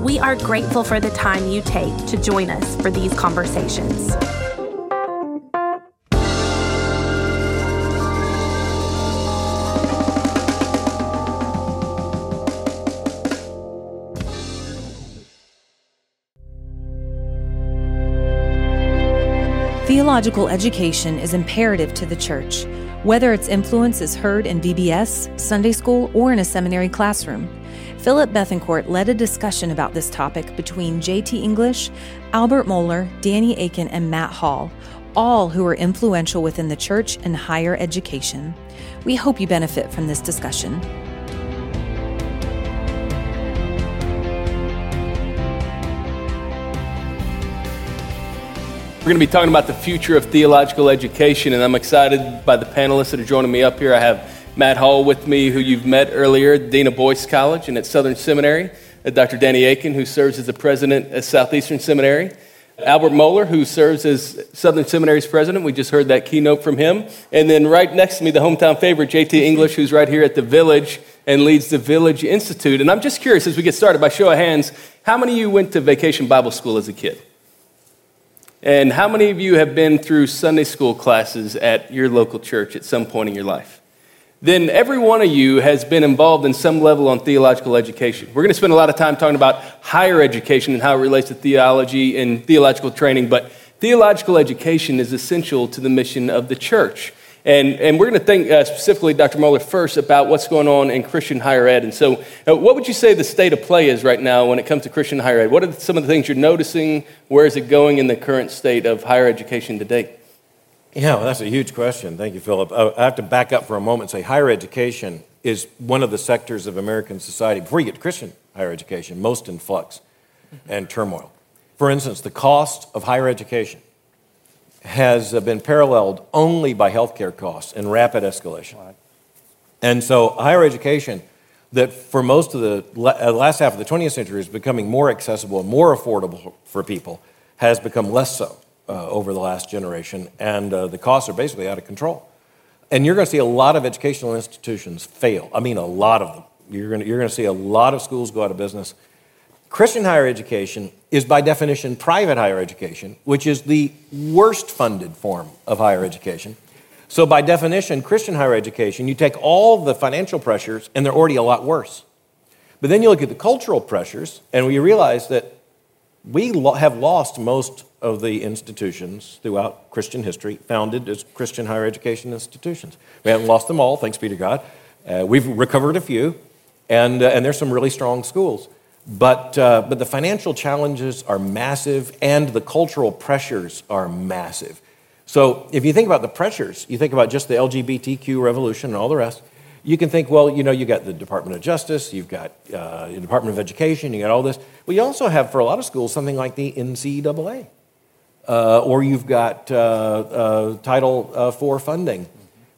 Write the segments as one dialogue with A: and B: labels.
A: We are grateful for the time you take to join us for these conversations.
B: Theological education is imperative to the church, whether its influence is heard in VBS, Sunday school, or in a seminary classroom. Phillip Bethancourt led a discussion about this topic between J.T. English, Albert Mohler, Danny Akin, and Matt Hall, all who are influential within the church and higher education. We hope you benefit from this discussion.
C: We're going to be talking about the future of theological education, and I'm excited by the panelists that are joining me up here. I have Matt Hall with me, who you've met earlier, Dean of Boyce College and at Southern Seminary, Dr. Danny Akin, who serves as the president at Southeastern Seminary, Albert Mohler, who serves as Southern Seminary's president. We just heard that keynote from him. And then right next to me, the hometown favorite, JT English, who's right here at the Village and leads the Village Institute. And I'm just curious, as we get started, by show of hands, how many of you went to vacation Bible school as a kid? And how many of you have been through Sunday school classes at your local church at some point in your life? Then every one of you has been involved in some level on theological education. We're going to spend a lot of time talking about higher education and how it relates to theology and theological training, but theological education is essential to the mission of the church. And, and we're going to think uh, specifically, Dr. Mohler, first about what's going on in Christian higher ed. And so, uh, what would you say the state of play is right now when it comes to Christian higher ed? What are some of the things you're noticing? Where is it going in the current state of higher education today?
D: Yeah, well, that's a huge question. Thank you, Phillip. Uh, I have to back up for a moment and say higher education is one of the sectors of American society, before you get to Christian higher education, most in flux and turmoil. For instance, the cost of higher education has uh, been paralleled only by healthcare costs and rapid escalation. And so, higher education, that for most of the uh, last half of the 20th century is becoming more accessible and more affordable for people, has become less so over the last generation, and uh, the costs are basically out of control. And you're going to see a lot of educational institutions fail. I mean, a lot of them. You're going to, you're going to see a lot of schools go out of business. Christian higher education is, by definition, private higher education, which is the worst funded form of higher education. So, by definition, Christian higher education, you take all the financial pressures, and they're already a lot worse. But then you look at the cultural pressures, and we realize that we lo- have lost most of the institutions throughout Christian history founded as Christian higher education institutions. We haven't lost them all, thanks be to God. Uh, we've recovered a few, and, uh, and there's some really strong schools. But, uh, but the financial challenges are massive, and the cultural pressures are massive. So if you think about the pressures, you think about just the LGBTQ revolution and all the rest, you can think, well, you know, you got the Department of Justice, you've got uh, the Department of Education, you got all this. Well, you also have, for a lot of schools, something like the NCAA. Uh, or you've got uh, uh Title IV uh, funding.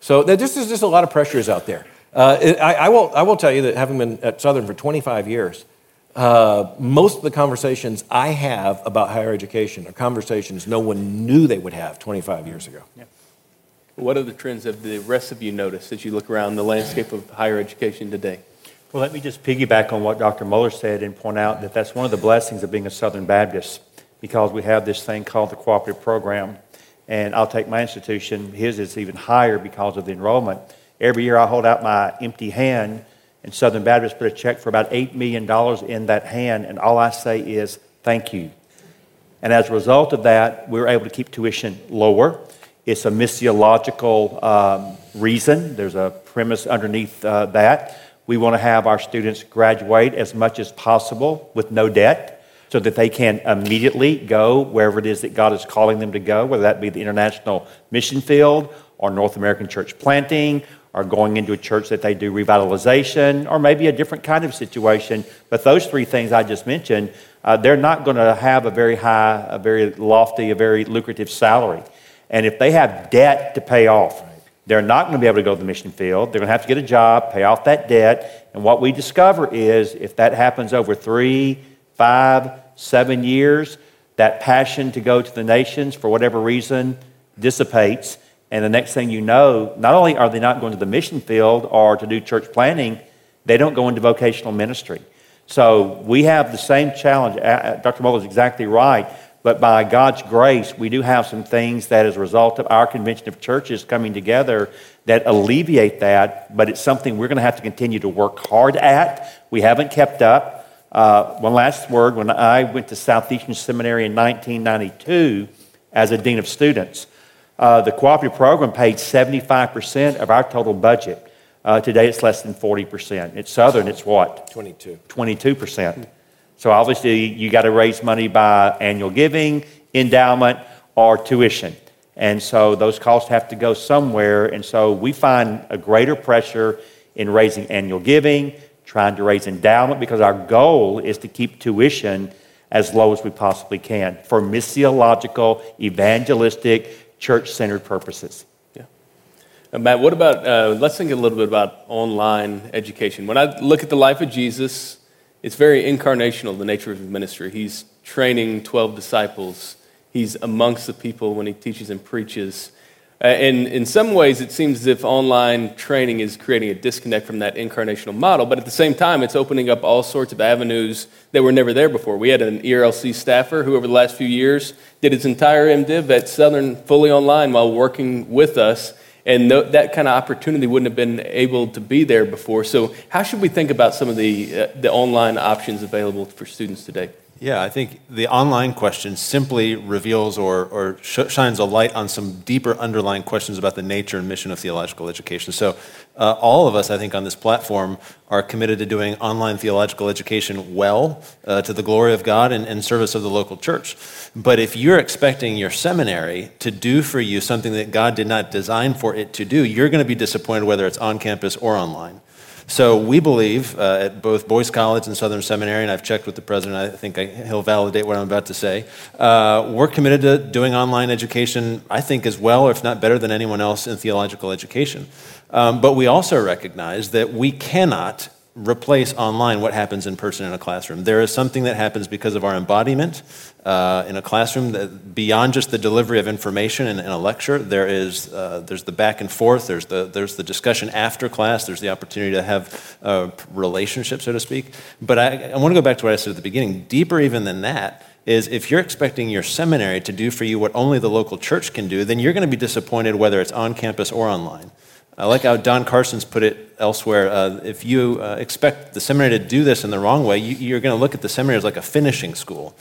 D: So this is just a lot of pressures out there. Uh, it, I, I, will, I will tell you that having been at Southern for 25 years, most of the conversations I have about higher education are conversations no one knew they would have 25 years ago. Yeah.
C: What other trends have the rest of you noticed as you look around the landscape of higher education today?
E: Well, let me just piggyback on what Dr. Mohler said and point out that that's one of the blessings of being a Southern Baptist because we have this thing called the cooperative program. And I'll take my institution, his is even higher because of the enrollment. Every year I hold out my empty hand, and Southern Baptist put a check for about $8 million in that hand, and all I say is, thank you. And as a result of that, we we're able to keep tuition lower. It's a missiological um, reason. There's a premise underneath uh, that. We want to have our students graduate as much as possible with no debt so that they can immediately go wherever it is that God is calling them to go, whether that be the international mission field or North American church planting or going into a church that they do revitalization or maybe a different kind of situation. But those three things I just mentioned uh, they're not going to have a very high, a very lofty, a very lucrative salary. And if they have debt to pay off, they're not going to be able to go to the mission field. They're going to have to get a job, pay off that debt. And what we discover is if that happens over three, five, seven years, that passion to go to the nations for whatever reason dissipates. And the next thing you know, not only are they not going to the mission field or to do church planting, they don't go into vocational ministry. So we have the same challenge. Dr. Mohler is exactly right. But by God's grace, we do have some things that, as a result of our convention of churches coming together, that alleviate that. But it's something we're going to have to continue to work hard at. We haven't kept up. Uh, one last word when I went to Southeastern Seminary in 1992 as a dean of students, uh, the cooperative program paid 75% of our total budget. Uh, today it's less than 40%. It's Southern, it's what?
D: 22.
E: 22%. So obviously, you got to raise money by annual giving, endowment, or tuition. And so those costs have to go somewhere. And so we find a greater pressure in raising annual giving, trying to raise endowment, because our goal is to keep tuition as low as we possibly can for missiological, evangelistic, church centered purposes.
C: Uh, Matt, what about, uh, let's think a little bit about online education. When I look at the life of Jesus, it's very incarnational, the nature of his ministry. He's training 12 disciples, he's amongst the people when he teaches and preaches. Uh, and in some ways, it seems as if online training is creating a disconnect from that incarnational model, but at the same time, it's opening up all sorts of avenues that were never there before. We had an ERLC staffer who, over the last few years, did his entire MDiv at Southern fully online while working with us and that kind of opportunity wouldn't have been able to be there before. So, how should we think about some of the, uh, the online options available for students today?
F: Yeah, I think the online question simply reveals or, or sh- shines a light on some deeper underlying questions about the nature and mission of theological education. So, uh, all of us, I think, on this platform are committed to doing online theological education well uh, to the glory of God and, and service of the local church. But if you're expecting your seminary to do for you something that God did not design for it to do, you're going to be disappointed whether it's on campus or online. So we believe uh, at both Boyce College and Southern Seminary, and I've checked with the president, I think I, he'll validate what I'm about to say. Uh, we're committed to doing online education, I think, as well, if not better than anyone else in theological education. Um, but we also recognize that we cannot replace online what happens in person in a classroom. There is something that happens because of our embodiment uh, in a classroom that beyond just the delivery of information in, in a lecture. There is uh, there's the back and forth. There's the there's the discussion after class. There's the opportunity to have a relationship, so to speak. But I, I want to go back to what I said at the beginning. Deeper even than that is if you're expecting your seminary to do for you what only the local church can do, then you're going to be disappointed whether it's on campus or online. I like how Don Carson's put it elsewhere. Uh, if you uh, expect the seminary to do this in the wrong way, you, you're going to look at the seminary as like a finishing school.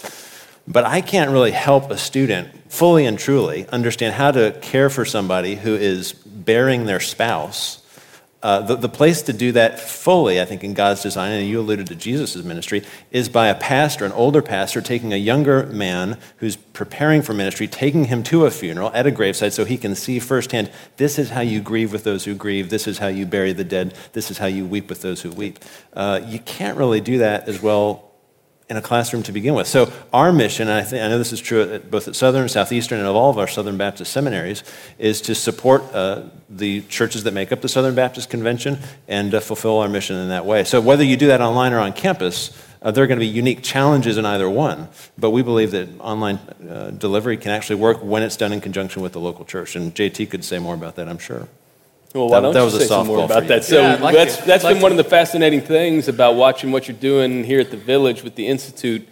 F: But I can't really help a student fully and truly understand how to care for somebody who is bearing their spouse uh, the, the place to do that fully, I think, in God's design, and you alluded to Jesus' ministry, is by a pastor, an older pastor, taking a younger man who's preparing for ministry, taking him to a funeral at a graveside so he can see firsthand this is how you grieve with those who grieve, this is how you bury the dead, this is how you weep with those who weep. Uh, you can't really do that as well in a classroom to begin with. So our mission, and I, I know this is true at, both at Southern, Southeastern, and of all of our Southern Baptist seminaries, is to support uh, the churches that make up the Southern Baptist Convention and uh, fulfill our mission in that way. So whether you do that online or on campus, uh, there are going to be unique challenges in either one, but we believe that online uh, delivery can actually work when it's done in conjunction with the local church. And JT could say more about that, I'm sure.
C: Well, why don't that, you say some more about that? So yeah, like that's, that's like been to. one of the fascinating things about watching what you're doing here at the Village with the Institute.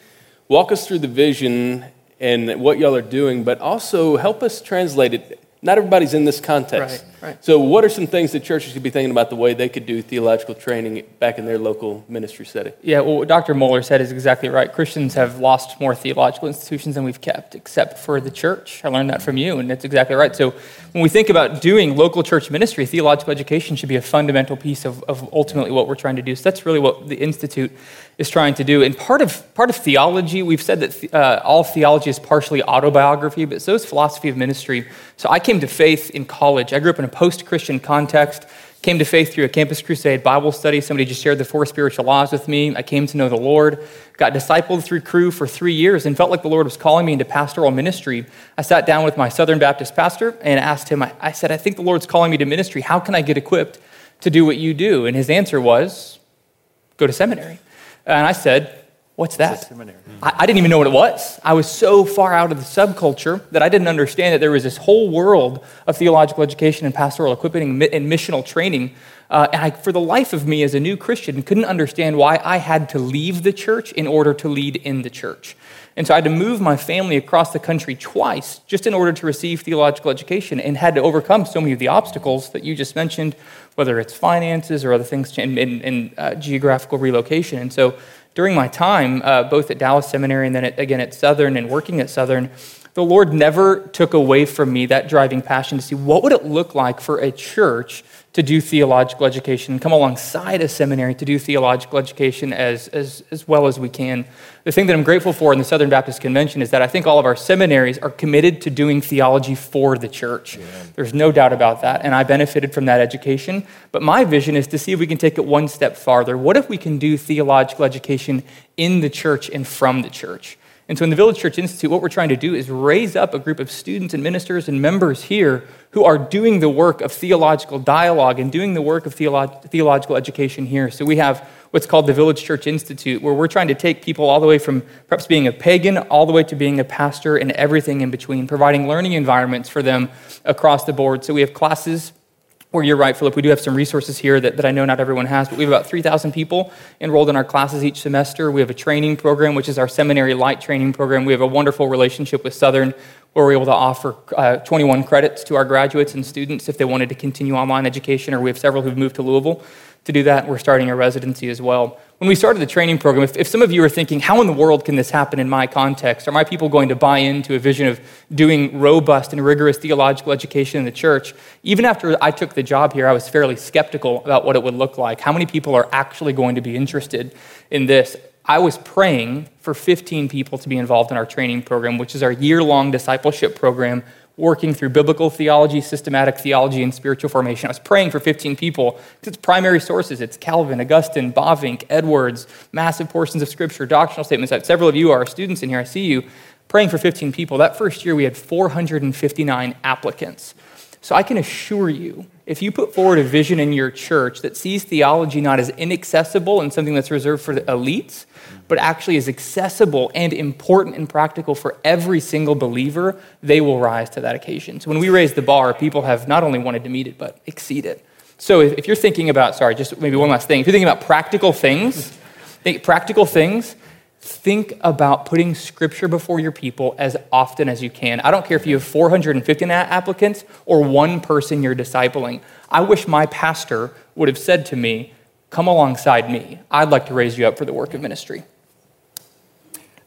C: Walk us through the vision and what y'all are doing, but also help us translate it not everybody's in this context.
G: Right, right.
C: So, what are some things that churches could be thinking about the way they could do theological training back in their local ministry setting?
G: Yeah, well, what Dr. Mohler said is exactly right. Christians have lost more theological institutions than we've kept, except for the church. I learned that from you, and that's exactly right. So, when we think about doing local church ministry, theological education should be a fundamental piece of, of ultimately what we're trying to do. So, that's really what the Institute is trying to do. And part of, part of theology, we've said that uh, all theology is partially autobiography, but so is philosophy of ministry. So I came to faith in college. I grew up in a post Christian context. Came to faith through a campus crusade Bible study. Somebody just shared the four spiritual laws with me. I came to know the Lord, got discipled through Cru for three years, and felt like the Lord was calling me into pastoral ministry. I sat down with my Southern Baptist pastor and asked him, I, I said, I think the Lord's calling me to ministry. How can I get equipped to do what you do? And his answer was, go to seminary. And I said, What's that? I, I, didn't even know what it was. I was so far out of the subculture that I didn't understand that there was this whole world of theological education and pastoral equipping and missional training. Uh, and I, for the life of me as a new Christian, couldn't understand why I had to leave the church in order to lead in the church. And so I had to move my family across the country twice just in order to receive theological education and had to overcome so many of the obstacles that you just mentioned, whether it's finances or other things in, in, in uh, geographical relocation. And so during my time, uh, both at Dallas Seminary and then at, again at Southern and working at Southern, the Lord never took away from me that driving passion to see what would it look like for a church to do theological education, come alongside a seminary to do theological education as, as, as well as we can. The thing that I'm grateful for in the Southern Baptist Convention is that I think all of our seminaries are committed to doing theology for the church. Yeah. There's no doubt about that, and I benefited from that education. But my vision is to see if we can take it one step farther. What if we can do theological education in the church and from the church? And so in the Village Church Institute, what we're trying to do is raise up a group of students and ministers and members here who are doing the work of theological dialogue and doing the work of theolo- theological education here. So we have what's called the Village Church Institute, where we're trying to take people all the way from perhaps being a pagan all the way to being a pastor and everything in between, providing learning environments for them across the board. So we have classes or you're right, Phillip, we do have some resources here that, that I know not everyone has, but we have about 3,000 people enrolled in our classes each semester. We have a training program, which is our seminary light training program. We have a wonderful relationship with Southern where we're able to offer uh, 21 credits to our graduates and students if they wanted to continue online education, or we have several who've moved to Louisville to do that. We're starting a residency as well. When we started the training program, if, if, some of you are thinking, how in the world can this happen in my context? Are my people going to buy into a vision of doing robust and rigorous theological education in the church? Even after I took the job here, I was fairly skeptical about what it would look like. How many people are actually going to be interested in this? I was praying for 15 people to be involved in our training program, which is our year long discipleship program working through biblical theology, systematic theology, and spiritual formation. I was praying for 15 people because it's primary sources. It's Calvin, Augustine, Bavinck, Edwards, massive portions of Scripture, doctrinal statements. Several of you are students in here. I see you praying for 15 people. That first year, we had 459 applicants. So I can assure you, if you put forward a vision in your church that sees theology not as inaccessible and something that's reserved for the elites, but actually is accessible and important and practical for every single believer, they will rise to that occasion. So when we raise the bar, people have not only wanted to meet it, but exceed it. So if you're thinking about, sorry, just maybe one last thing, if you're thinking about practical things, think practical things, think about putting scripture before your people as often as you can. I don't care if you have 450 applicants or one person you're discipling. I wish my pastor would have said to me, Come alongside me. I'd like to raise you up for the work of ministry.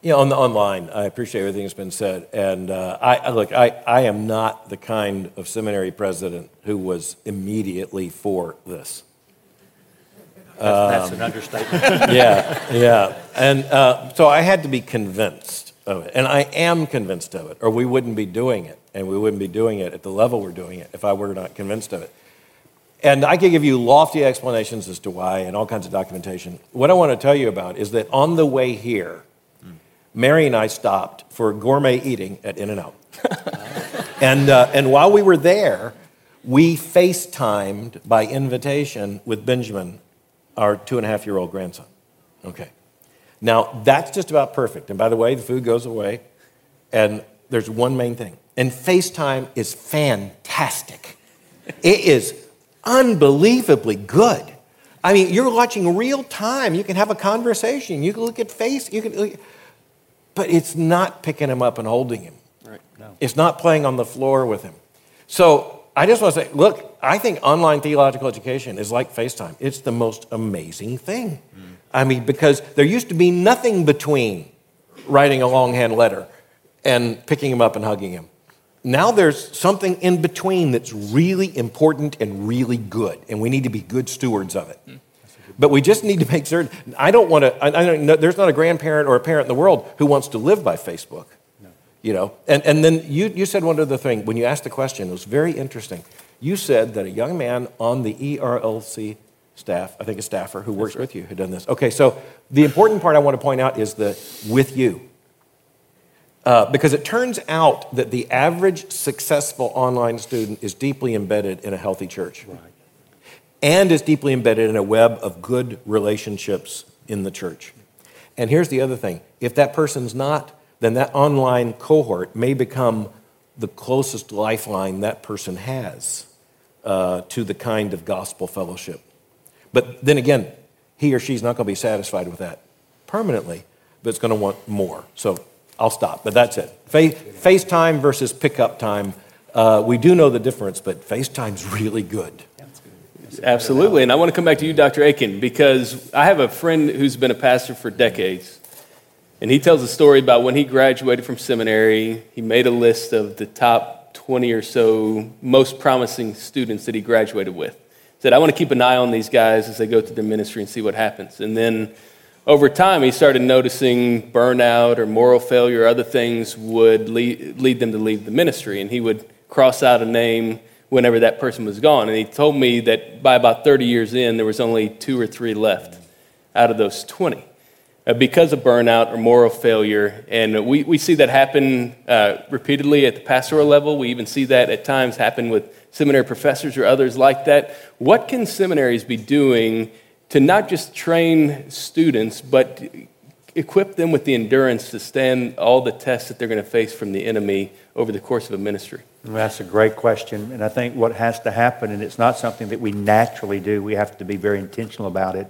D: Yeah, on the online, I appreciate everything that's been said. And uh, I, look, I, I am not the kind of seminary president who was immediately for this.
E: That's, that's an understatement.
D: yeah, yeah. And uh, so I had to be convinced of it. And I am convinced of it, or we wouldn't be doing it. And we wouldn't be doing it at the level we're doing it if I were not convinced of it. And I could give you lofty explanations as to why and all kinds of documentation. What I want to tell you about is that on the way here, Mary and I stopped for gourmet eating at In N Out. and, uh, and while we were there, we FaceTimed by invitation with Benjamin, our two and a half year old grandson. Okay. Now, that's just about perfect. And by the way, the food goes away, and there's one main thing. And FaceTime is fantastic. It is unbelievably good. I mean, you're watching real time. You can have a conversation. You can look at face. You can. But it's not picking him up and holding him. Right. No. It's not playing on the floor with him. So I just want to say, look, I think online theological education is like FaceTime. It's the most amazing thing. Mm. I mean, because there used to be nothing between writing a longhand letter and picking him up and hugging him. Now there's something in between that's really important and really good, and we need to be good stewards of it. Mm. But we just need to make certain. I don't want to, I, I don't there's not a grandparent or a parent in the world who wants to live by Facebook. No. You know, and, and then you, you said one other thing when you asked the question, it was very interesting. You said that a young man on the ERLC staff, I think a staffer who works with you, had done this. Okay, so the important part I want to point out is the with you. Uh, because it turns out that the average successful online student is deeply embedded in a healthy church right. And is deeply embedded in a web of good relationships in the church. And here's the other thing if that person's not, then that online cohort may become the closest lifeline that person has uh, to the kind of gospel fellowship. But then again, he or she's not going to be satisfied with that permanently, but it's going to want more. So I'll stop, but that's it. Face, FaceTime versus pickup time. Uh, we do know the difference, but FaceTime's really good.
C: Absolutely. And I want to come back to you, Dr. Akin, because I have a friend who's been a pastor for decades. And he tells a story about when he graduated from seminary, he made a list of the top 20 or so most promising students that he graduated with. He said, I want to keep an eye on these guys as they go through their ministry and see what happens. And then over time, he started noticing burnout or moral failure or other things would lead them to leave the ministry. And he would cross out a name whenever that person was gone. And he told me that by about 30 years in, there was only two or three left out of those 20 uh, because of burnout or moral failure. And we, we see that happen uh, repeatedly at the pastoral level. We even see that at times happen with seminary professors or others like that. What can seminaries be doing to not just train students, but equip them with the endurance to stand all the tests that they're going to face from the enemy over the course of a ministry?
E: That's a great question. And I think what has to happen, and it's not something that we naturally do, we have to be very intentional about it.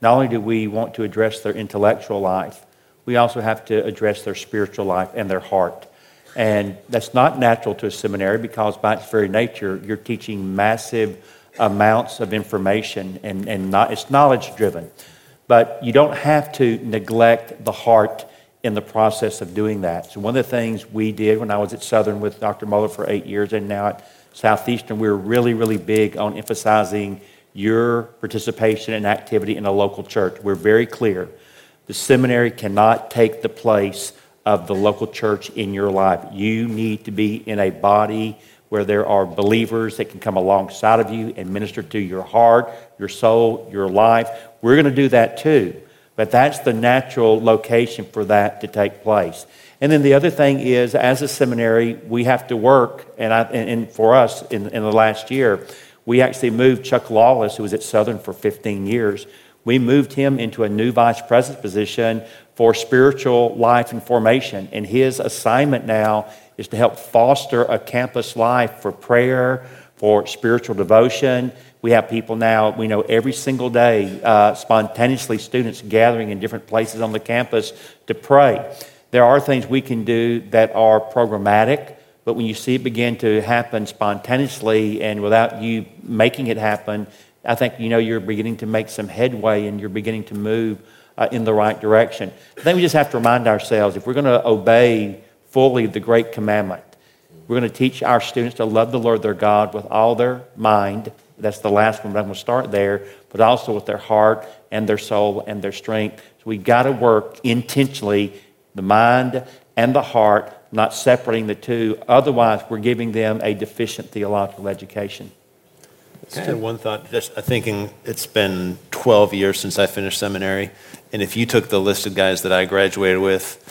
E: Not only do we want to address their intellectual life, we also have to address their spiritual life and their heart. And that's not natural to a seminary because, by its very nature, you're teaching massive amounts of information and, and not, it's knowledge driven. But you don't have to neglect the heart in the process of doing that. So, one of the things we did when I was at Southern with Dr. Mohler for eight years and now at Southeastern, we were really, really big on emphasizing your participation and activity in a local church. We're very clear. The seminary cannot take the place of the local church in your life. You need to be in a body where there are believers that can come alongside of you and minister to your heart, your soul, your life. We're going to do that too. But that's the natural location for that to take place. And then the other thing is, as a seminary, we have to work, and, I, and for us in, in the last year, we actually moved Chuck Lawless, who was at Southern for 15 years, we moved him into a new vice president position for spiritual life and formation. And his assignment now is to help foster a campus life for prayer, for spiritual devotion, we have people now, we know every single day, uh, spontaneously, students gathering in different places on the campus to pray. There are things we can do that are programmatic, but when you see it begin to happen spontaneously and without you making it happen, I think you know you're beginning to make some headway and you're beginning to move uh, in the right direction. I think we just have to remind ourselves if we're going to obey fully the great commandment, we're going to teach our students to love the Lord their God with all their mind, that's the last one, but I'm going to start there, but also with their heart and their soul and their strength. So we got to work intentionally the mind and the heart, not separating the two. Otherwise, we're giving them a deficient theological education.
F: Had one thought, just thinking it's been 12 years since I finished seminary, and if you took the list of guys that I graduated with,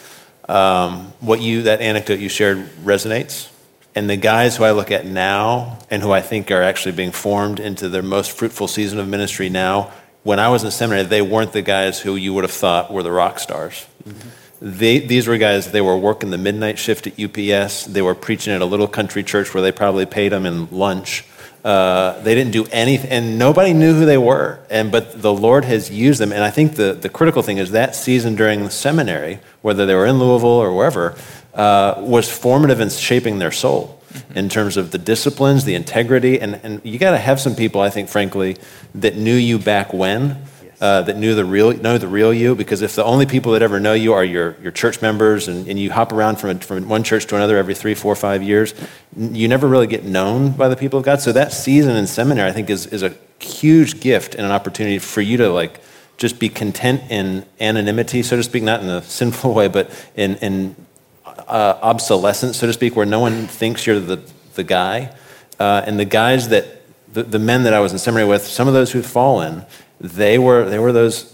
F: um, what you that anecdote you shared resonates and the guys who I look at now and who I think are actually being formed into their most fruitful season of ministry now, when I was in seminary, they weren't the guys who you would have thought were the rock stars. Mm-hmm. They, these were guys, they were working the midnight shift at UPS. They were preaching at a little country church where they probably paid them in lunch. Uh, they didn't do anything, and nobody knew who they were. And but the Lord has used them. And I think the, the critical thing is that season during the seminary, whether they were in Louisville or wherever, uh, was formative in shaping their soul mm-hmm. in terms of the disciplines, the integrity, and, and you got to have some people, I think, frankly, that knew you back when. Uh, that knew the real know the real you because if the only people that ever know you are your, your church members and, and you hop around from, a, from one church to another every three four five years you never really get known by the people of god so that season in seminary i think is, is a huge gift and an opportunity for you to like just be content in anonymity so to speak not in a sinful way but in, in uh, obsolescence, so to speak, where no one thinks you're the, the guy. Uh, and the guys that, the, the men that I was in seminary with, some of those who'd fallen, they were, they were those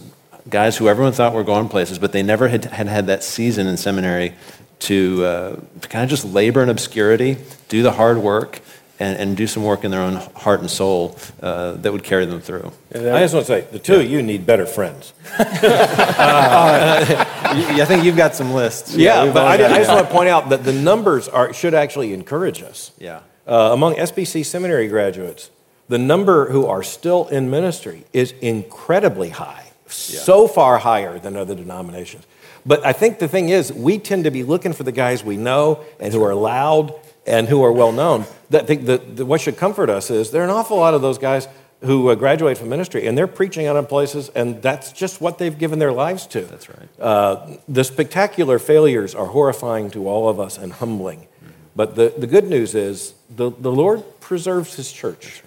F: guys who everyone thought were going places, but they never had had, had that season in seminary to, uh, to kind of just labor in obscurity, do the hard work, and, and do some work in their own heart and soul uh, that would carry them through.
D: I just want to say, the two of you need better friends.
F: I think you've got some lists.
D: Yeah, but I, I just want to point out that the numbers are, should actually encourage us.
F: Yeah.
D: Uh, among SBC seminary graduates, the number who are still in ministry is incredibly high, so far higher than other denominations. But I think the thing is, we tend to be looking for the guys we know and who are loud and who are well known. That the, the, the, what should comfort us is there are an awful lot of those guys who uh, graduate from ministry and they're preaching out in places, and that's just what they've given their lives to.
F: That's right.
D: Uh, the spectacular failures are horrifying to all of us and humbling. But the, the good news is the, the Lord preserves his church.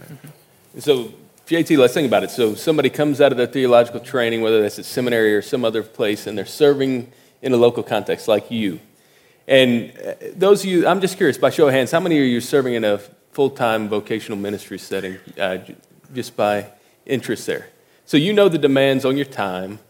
C: So, JT, let's think about it. So, somebody comes out of their theological training, whether that's at seminary or some other place, and they're serving in a local context like you. And uh, those of you, I'm just curious, by show of hands, how many of you are serving in a full time vocational ministry setting uh, just by interest there? So, you know the demands on your time.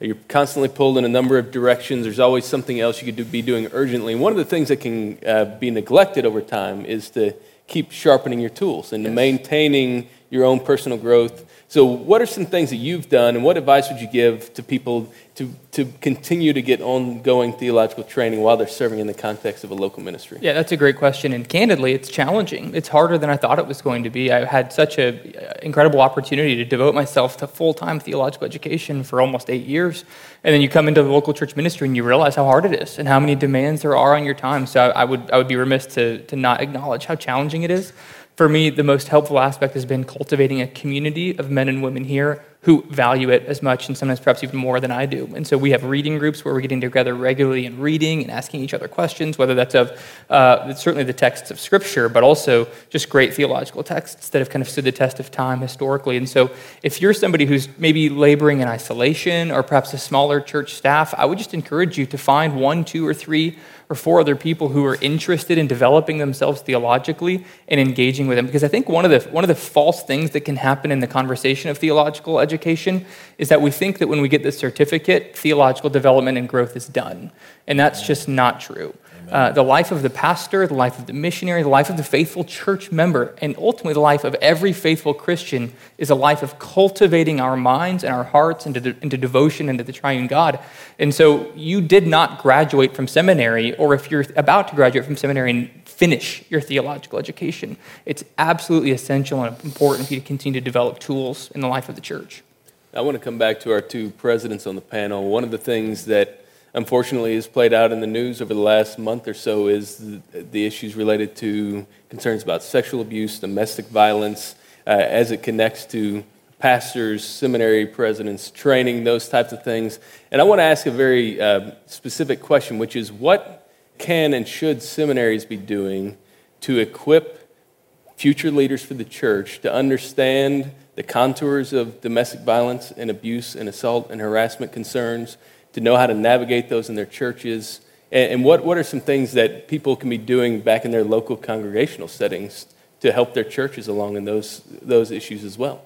C: You're constantly pulled in a number of directions. There's always something else you could do, be doing urgently. And one of the things that can uh, be neglected over time is to keep sharpening your tools and to maintaining your own personal growth. So, what are some things that you've done, and what advice would you give to people to, to continue to get ongoing theological training while they're serving in the context of a local ministry?
G: Yeah, that's a great question. And candidly, it's challenging. It's harder than I thought it was going to be. I had such an uh, incredible opportunity to devote myself to full time theological education for almost eight years. And then you come into the local church ministry and you realize how hard it is and how many demands there are on your time. So I, I would, I would be remiss to, to not acknowledge how challenging it is. For me, the most helpful aspect has been cultivating a community of men and women here who value it as much and sometimes perhaps even more than I do. And so we have reading groups where we're getting together regularly and reading and asking each other questions, whether that's of uh, certainly the texts of Scripture, but also just great theological texts that have kind of stood the test of time historically. And so if you're somebody who's maybe laboring in isolation or perhaps a smaller church staff, I would just encourage you to find one, two, or three or four other people who are interested in developing themselves theologically and engaging with them. Because I think one of the one of the false things that can happen in the conversation of theological education is that we think that when we get this certificate, theological development and growth is done, and that's just not true. Uh, the life of the pastor, the life of the missionary, the life of the faithful church member, and ultimately the life of every faithful Christian is a life of cultivating our minds and our hearts into, into devotion into the triune God. And so you did not graduate from seminary, or if you're about to graduate from seminary and finish your theological education, it's absolutely essential and important for you to continue to develop tools in the life of the church.
C: I want to come back to our two presidents on the panel. One of the things that unfortunately has played out in the news over the last month or so is the, the issues related to concerns about sexual abuse, domestic violence, uh, as it connects to pastors, seminary presidents, training, those types of things. And I want to ask a very uh, specific question, which is what can and should seminaries be doing to equip future leaders for the church to understand the contours of domestic violence and abuse and assault and harassment concerns, to know how to navigate those in their churches, and, and what, what are some things that people can be doing back in their local congregational settings to help their churches along in those, those issues as well?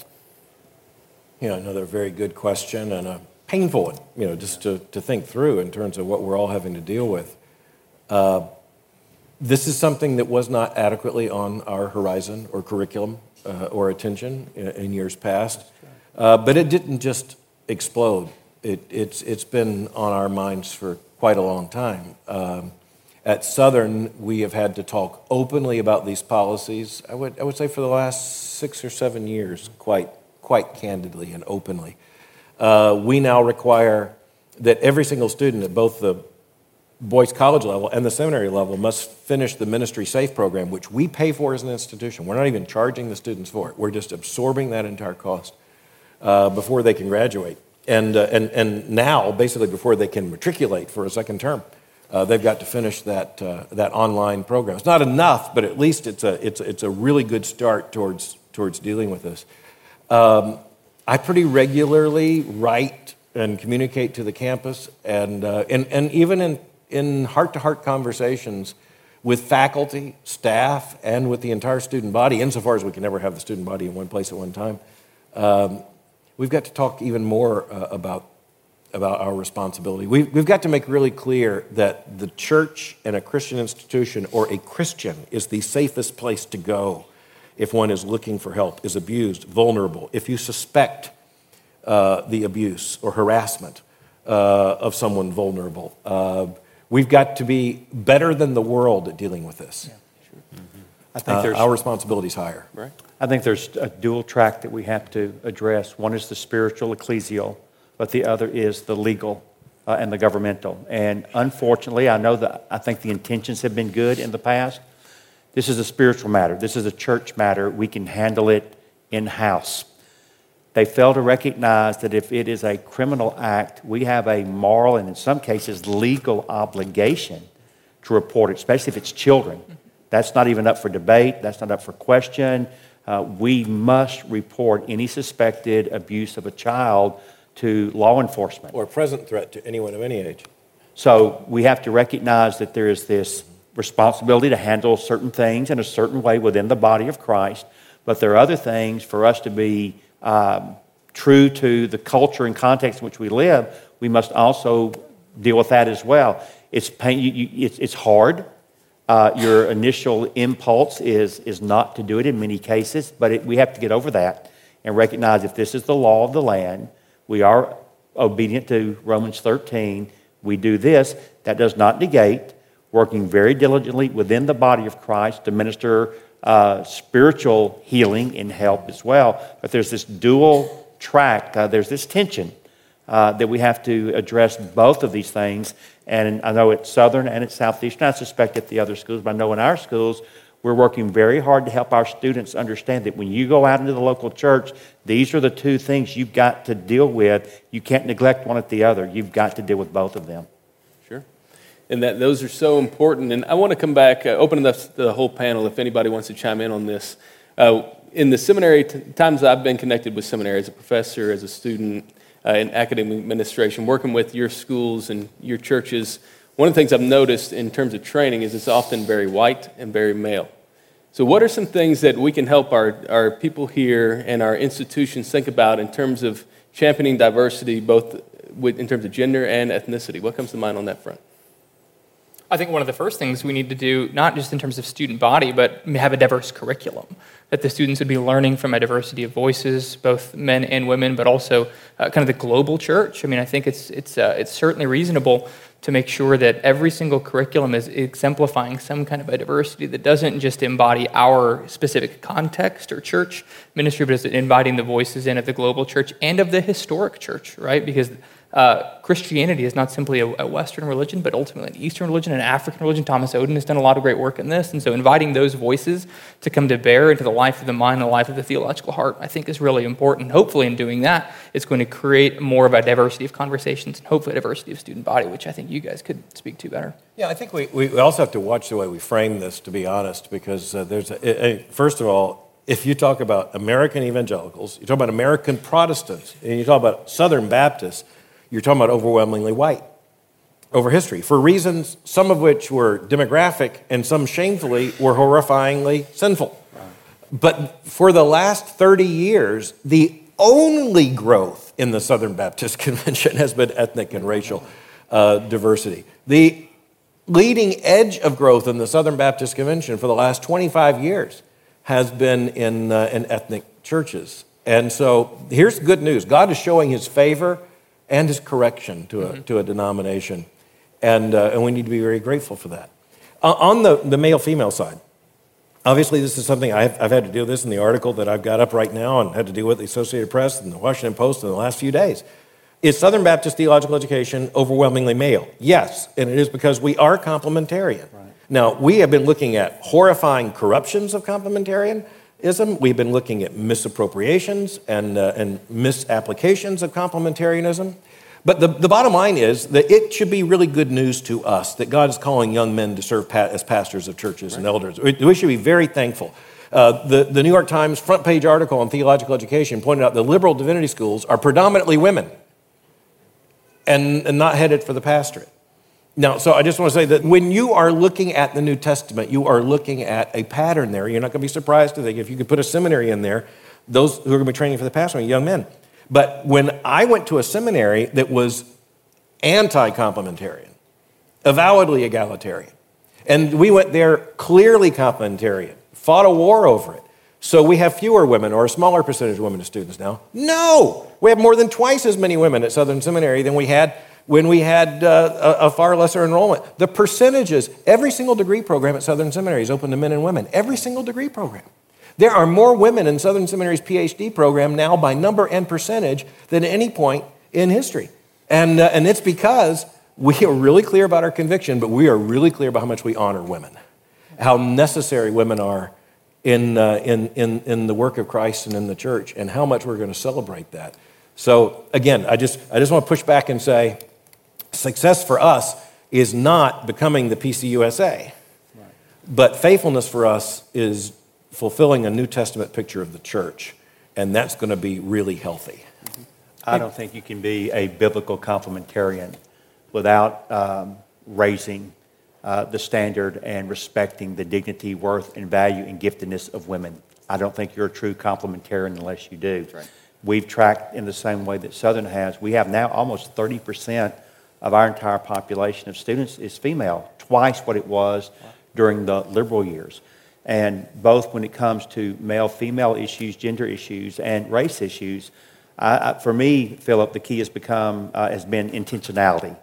D: Know, another very good question and a painful one, you know, just to, to think through in terms of what we're all having to deal with. Uh, this is something that was not adequately on our horizon or curriculum uh, or attention in, in years past. Uh, but it didn't just explode. It, it's, it's been on our minds for quite a long time. Um, at Southern, we have had to talk openly about these policies, I would, I would say for the last six or seven years, quite, quite candidly and openly. Uh, we now require that every single student at both the Boyce College level and the seminary level must finish the MinistrySafe program which we pay for as an institution we're not even charging the students for it we're just absorbing that entire cost uh, before they can graduate and, uh, and, and now basically before they can matriculate for a second term uh, they've got to finish that, uh, that online program it's not enough but at least it's a, it's, it's a really good start towards, towards dealing with this um, I pretty regularly write and communicate to the campus, and, uh, and, and even in, in heart to heart conversations, with faculty, staff, and with the entire student body, insofar as we can never have the student body in one place at one time. Um, we've got to talk even more uh, about, about our responsibility. We've, we've got to make really clear that the church and a Christian institution or a Christian is the safest place to go if one is looking for help, is abused, vulnerable, if you suspect uh, the abuse or harassment uh, of someone vulnerable. Uh, we've got to be better than the world at dealing with this. Yeah. I think uh, there's, our responsibility is higher.
E: Right. I think there's a dual track that we have to address. One is the spiritual, ecclesial, but the other is the legal uh, and the governmental. And unfortunately, I know that I think the intentions have been good in the past. This is a spiritual matter. This is a church matter. We can handle it in house. They fail to recognize that if it is a criminal act, we have a moral and, in some cases, legal obligation to report it, especially if it's children. That's not even up for debate, that's not up for question. Uh, we must report any suspected abuse of a child to law enforcement.
D: Or present threat to anyone of any age.
E: So we have to recognize that there is this responsibility to handle certain things in a certain way within the body of Christ, but there are other things for us to be um, true to the culture and context in which we live, we must also deal with that as well. It's, pain, you, you, it's, it's hard. Uh, your initial impulse is, is not to do it in many cases, but it, we have to get over that and recognize if this is the law of the land, we are obedient to Romans 13, we do this. That does not negate working very diligently within the body of Christ to minister uh, spiritual healing and help as well. But there's this dual track, uh, there's this tension uh, that we have to address both of these things. And I know at Southern and at Southeastern, I suspect at the other schools, but I know in our schools, we're working very hard to help our students understand that when you go out into the local church, these are the two things you've got to deal with. You can't neglect one at the other. You've got to deal with both of them Sure.
C: and that those are so important. And I want to come back, uh, open up the whole panel if anybody wants to chime in on this. Uh, in the seminary t- times I've been connected with seminary as a professor, as a student uh, in academic administration, working with your schools and your churches, one of the things I've noticed in terms of training is it's often very white and very male. So, what are some things that we can help our, our people here and our institutions think about in terms of championing diversity, both with, in terms of gender and ethnicity? What comes to mind on that front?
G: I think one of the first things we need to do, not just in terms of student body, but have a diverse curriculum. That the students would be learning from a diversity of voices, both men and women, but also uh, kind of the global church. I mean, I think it's, it's, uh, it's certainly reasonable to make sure that every single curriculum is exemplifying some kind of a diversity that doesn't just embody our specific context or church ministry, but is embodying the voices in of the global church and of the historic church, right? Because uh, Christianity is not simply a, a, Western religion, but ultimately an Eastern religion, an African religion. Thomas Oden has done a lot of great work in this. And so inviting those voices to come to bear into the life of the mind, the life of the theological heart, I think is really important. Hopefully, in doing that, it's going to create more of a diversity of conversations and hopefully a diversity of student body, which I think you guys could speak to better.
D: Yeah, I think we, we also have to watch the way we frame this, to be honest, because uh, there's, a, a, first of all, if you talk about American evangelicals, you talk about American Protestants, and you talk about Southern Baptists, you're talking about overwhelmingly white over history for reasons, some of which were demographic and some shamefully were horrifyingly sinful. But for the last 30 years, the only growth in the Southern Baptist Convention has been ethnic and racial uh, diversity. The leading edge of growth in the Southern Baptist Convention for the last 25 years has been in, uh, in ethnic churches. And so here's good news God is showing his favor and his correction to a, mm-hmm. to a denomination. And, uh, and we need to be very grateful for that. Uh, on the, the male female side, obviously, this is something I've, I've had to deal with this in the article that I've got up right now and had to deal with the Associated Press and the Washington Post in the last few days. Is Southern Baptist theological education overwhelmingly male? Yes, and it is because we are complementarian. Right. Now, we have been looking at horrifying corruptions of complementarian ism. We've been looking at misappropriations and, uh, and misapplications of complementarianism. But the, the bottom line is that it should be really good news to us that God is calling young men to serve pa- as pastors of churches right. and elders. We should be very thankful. Uh, the, the New York Times front page article on theological education pointed out the liberal divinity schools are predominantly women and, and not headed for the pastorate. Now, so I just want to say that when you are looking at the New Testament, you are looking at a pattern there. You're not going to be surprised to think if you could put a seminary in there, those who are going to be training for the pastor young men. But when I went to a seminary that was anti complementarian, avowedly egalitarian, and we went there clearly complementarian, fought a war over it. So we have fewer women or a smaller percentage of women as students now. No, we have more than twice as many women at Southern Seminary than we had when we had uh, a, far lesser enrollment. The percentages, every single degree program at Southern Seminary is open to men and women, every single degree program. There are more women in Southern Seminary's PhD program now by number and percentage than at any point in history. And, uh, and it's because we are really clear about our conviction, but we are really clear about how much we honor women, how necessary women are in, uh, in, in, in the work of Christ and in the church, and how much we're going to celebrate that. So, again, I just, I just want to push back and say Success for us is not becoming the PCUSA, right. but faithfulness for us is fulfilling a New Testament picture of the church, and that's going to be really healthy.
E: I don't think you can be a biblical complementarian without um, raising uh, the standard and respecting the dignity, worth, and value and giftedness of women. I don't think you're a true complementarian unless you do. Right. We've tracked in the same way that Southern has. We have now almost 30 percent of our entire population of students is female, twice what it was during the liberal years. And both when it comes to male female issues, gender issues, and race issues, I, for me, Phillip, the key has become uh, has been intentionality,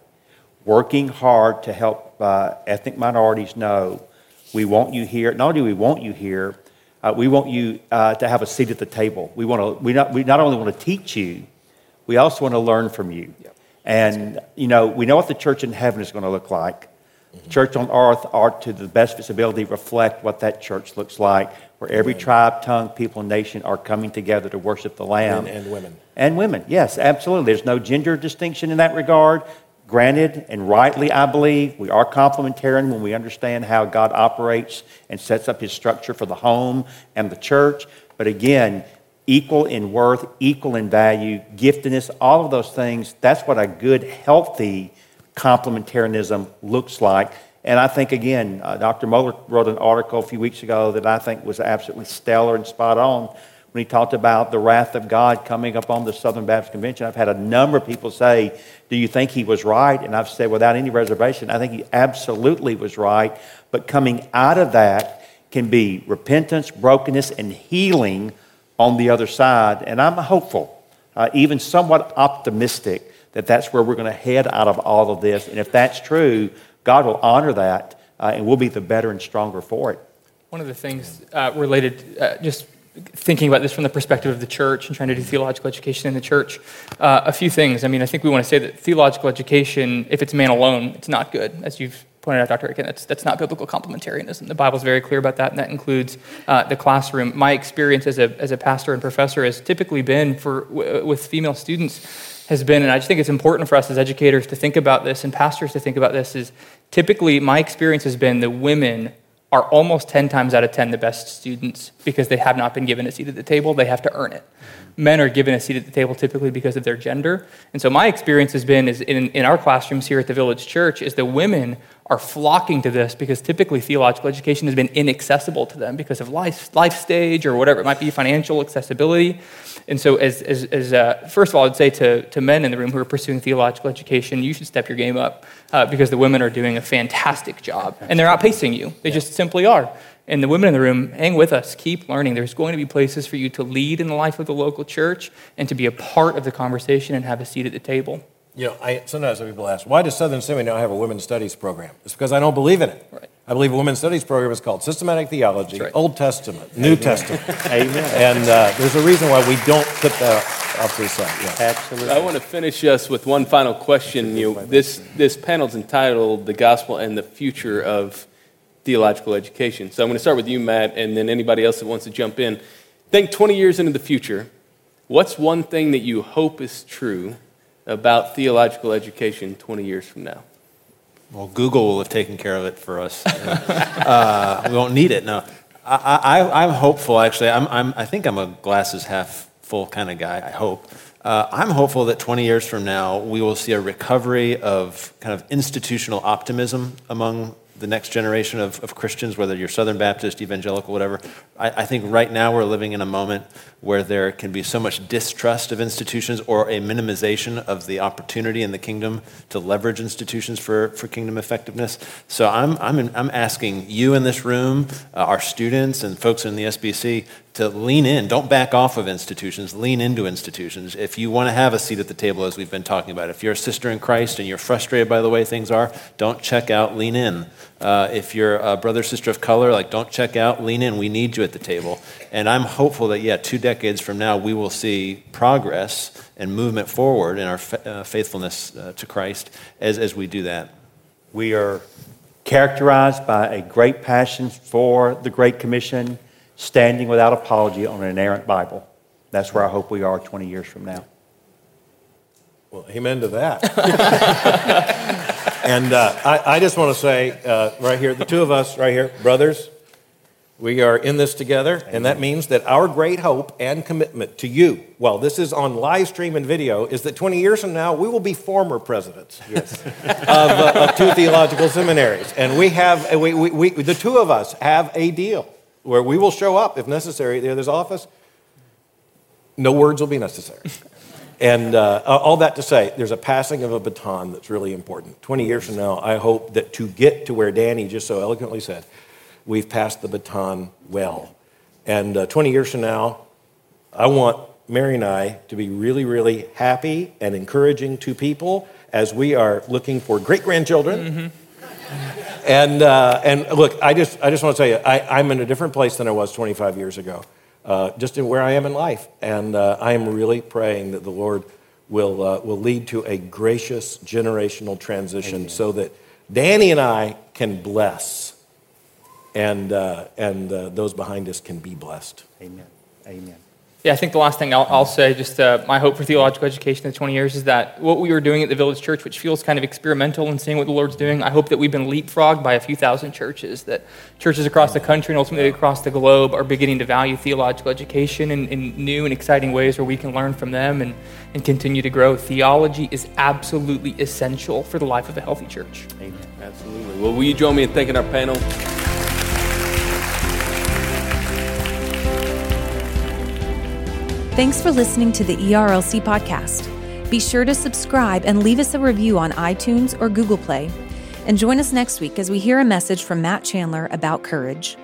E: working hard to help uh, ethnic minorities know we want you here. Not only do we want you here, uh, we want you uh, to have a seat at the table. We want to. We not. We not only want to teach you, we also want to learn from you. Yep. And, you know, we know what the church in heaven is going to look like. Mm-hmm. Church on earth ought to the best of its ability reflect what that church looks like, where every Amen. tribe, tongue, people, and nation are coming together to worship the Lamb.
D: Men and women.
E: And women, yes, absolutely. There's no gender distinction in that regard. Granted, and rightly, I believe, we are complementarian when we understand how God operates and sets up his structure for the home and the church. But again, equal in worth, equal in value, giftedness, all of those things. That's what a good, healthy complementarianism looks like. And I think, again, uh, Dr. Mohler wrote an article a few weeks ago that I think was absolutely stellar and spot on when he talked about the wrath of God coming upon the Southern Baptist Convention. I've had a number of people say, Do you think he was right? And I've said, without any reservation, I think he absolutely was right. But coming out of that can be repentance, brokenness, and healing on the other side. And I'm hopeful, uh, even somewhat optimistic, that that's where we're going to head out of all of this. And if that's true, God will honor that uh, and we'll be the better and stronger for it.
G: One of the things uh, related, uh, just thinking about this from the perspective of the church and trying to do theological education in the church, uh, a few things. I mean, I think we want to say that theological education, if it's man alone, it's not good, as you've pointed out, Dr. Akin, that's, that's not biblical complementarianism. The Bible's very clear about that, and that includes uh, the classroom. My experience as a, as a pastor and professor has typically been for, w- with female students has been, and I just think it's important for us as educators to think about this and pastors to think about this, is typically my experience has been the women are almost 10 times out of 10 the best students because they have not been given a seat at the table, they have to earn it men are given a seat at the table typically because of their gender. And so my experience has been is in, in our classrooms here at the Village Church is the women are flocking to this because typically theological education has been inaccessible to them because of life, life stage or whatever it might be, financial accessibility. And so, as, as, as uh, first of all, I'd say to, to men in the room who are pursuing theological education, you should step your game up uh, because the women are doing a fantastic job and they're outpacing you. They just simply are. And the women in the room, hang with us, keep learning. There's going to be places for you to lead in the life of the local church and to be a part of the conversation and have a seat at the table.
D: You know, I, sometimes people ask, why does Southern Seminary now have a women's studies program? It's because I don't believe in it. Right. I believe a women's studies program is called Systematic Theology, right. Old Testament, New Testament. Amen. And uh, there's a reason why we don't put that off to the side.
C: Yeah. Absolutely. I want to finish us with one final question. You this, this panel's entitled The Gospel and the Future of theological education. So I'm going to start with you, Matt, and then anybody else that wants to jump in. Think 20 years into the future. What's one thing that you hope is true about theological education 20 years from now?
F: Well, Google will have taken care of it for us. uh, we won't need it. No, I, am hopeful. Actually, I'm, I'm, i think I'm a glasses half full kind of guy. I hope Uh, I'm hopeful that 20 years from now, we will see a recovery of kind of institutional optimism among the next generation of, of Christians, whether you're Southern Baptist, evangelical, whatever. I, I, think right now we're living in a moment where there can be so much distrust of institutions or a minimization of the opportunity in the kingdom to leverage institutions for, for kingdom effectiveness. So I'm, I'm, I'm asking you in this room, uh, our students, and folks in the SBC to lean in. Don't back off of institutions, lean into institutions. If you want to have a seat at the table, as we've been talking about, if you're a sister in Christ and you're frustrated by the way things are, don't check out, lean in. Uh, if you're a brother, sister of color, like don't check out, lean in. We need you at the table. And I'm hopeful that, yeah, two decades from now, we will see progress and movement forward in our uh, faithfulness uh, to Christ as, as we do that.
E: We are characterized by a great passion for the Great Commission standing without apology on an inerrant Bible. That's where I hope we are 20 years from now.
D: Well, amen to that. and uh, I, I, just want to say uh, right here, the two of us right here, brothers, we are in this together, and that means that our great hope and commitment to you, well, this is on live stream and video, is that 20 years from now, we will be former presidents yes. of, uh, of, two theological seminaries. And we have, we, we, we, the two of us have a deal where we will show up if necessary. at There's office. No words will be necessary. And uh, all that to say, there's a passing of a baton that's really important. 20 years from now, I hope that to get to where Danny just so eloquently said, we've passed the baton well. And uh, 20 years from now, I want Mary and I to be really, really happy and encouraging to people as we are looking for great grandchildren. Mm-hmm and, uh, and look, I just, I just want to tell you, I, I'm in a different place than I was 25 years ago, uh, just in where I am in life. And uh, I am really praying that the Lord will, uh, will lead to a gracious generational transition Amen. so that Danny and I can bless and, uh, and uh, those behind us can be blessed.
E: Amen. Amen.
G: Yeah, I think the last thing I'll, I'll say, just uh, my hope for theological education in the 20 years is that what we were doing at the Village Church, which feels kind of experimental and seeing what the Lord's doing, I hope that we've been leapfrogged by a few thousand churches, that churches across the country and ultimately across the globe are beginning to value theological education in, in new and exciting ways where we can learn from them and, and continue to grow. Theology is absolutely essential for the life of a healthy church.
C: Amen. Absolutely. Well, will you join me in thanking our panel?
B: Thanks for listening to the ERLC podcast. Be sure to subscribe and leave us a review on iTunes or Google Play. And join us next week as we hear a message from Matt Chandler about courage.